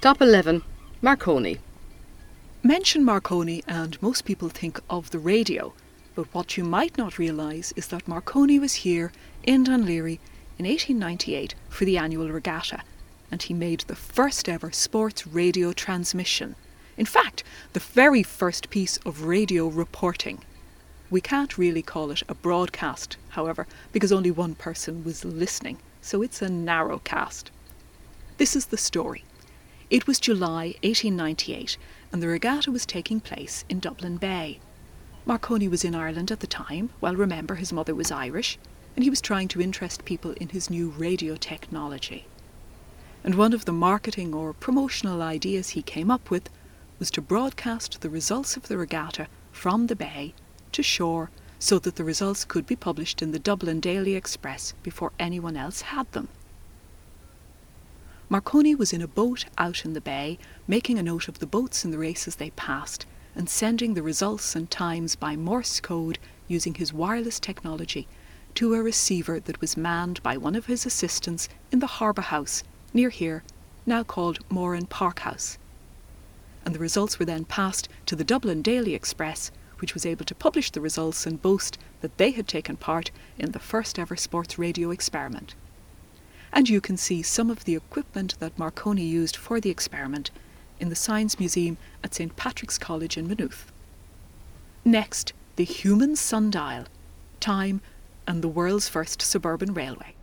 Stop 11. Marconi. Mention Marconi and most people think of the radio, but what you might not realise is that Marconi was here in Laoghaire in 1898 for the annual regatta, and he made the first ever sports radio transmission. In fact, the very first piece of radio reporting. We can't really call it a broadcast, however, because only one person was listening, so it's a narrow cast. This is the story. It was July 1898, and the regatta was taking place in Dublin Bay. Marconi was in Ireland at the time, well, remember his mother was Irish, and he was trying to interest people in his new radio technology. And one of the marketing or promotional ideas he came up with was to broadcast the results of the regatta from the bay to shore so that the results could be published in the Dublin Daily Express before anyone else had them. Marconi was in a boat out in the bay, making a note of the boats in the race as they passed, and sending the results and times by Morse code using his wireless technology to a receiver that was manned by one of his assistants in the Harbour House near here, now called Moran Park House. And the results were then passed to the Dublin Daily Express, which was able to publish the results and boast that they had taken part in the first ever sports radio experiment and you can see some of the equipment that Marconi used for the experiment in the Science Museum at St Patrick's College in Maynooth. Next, the human sundial, time, and the world's first suburban railway.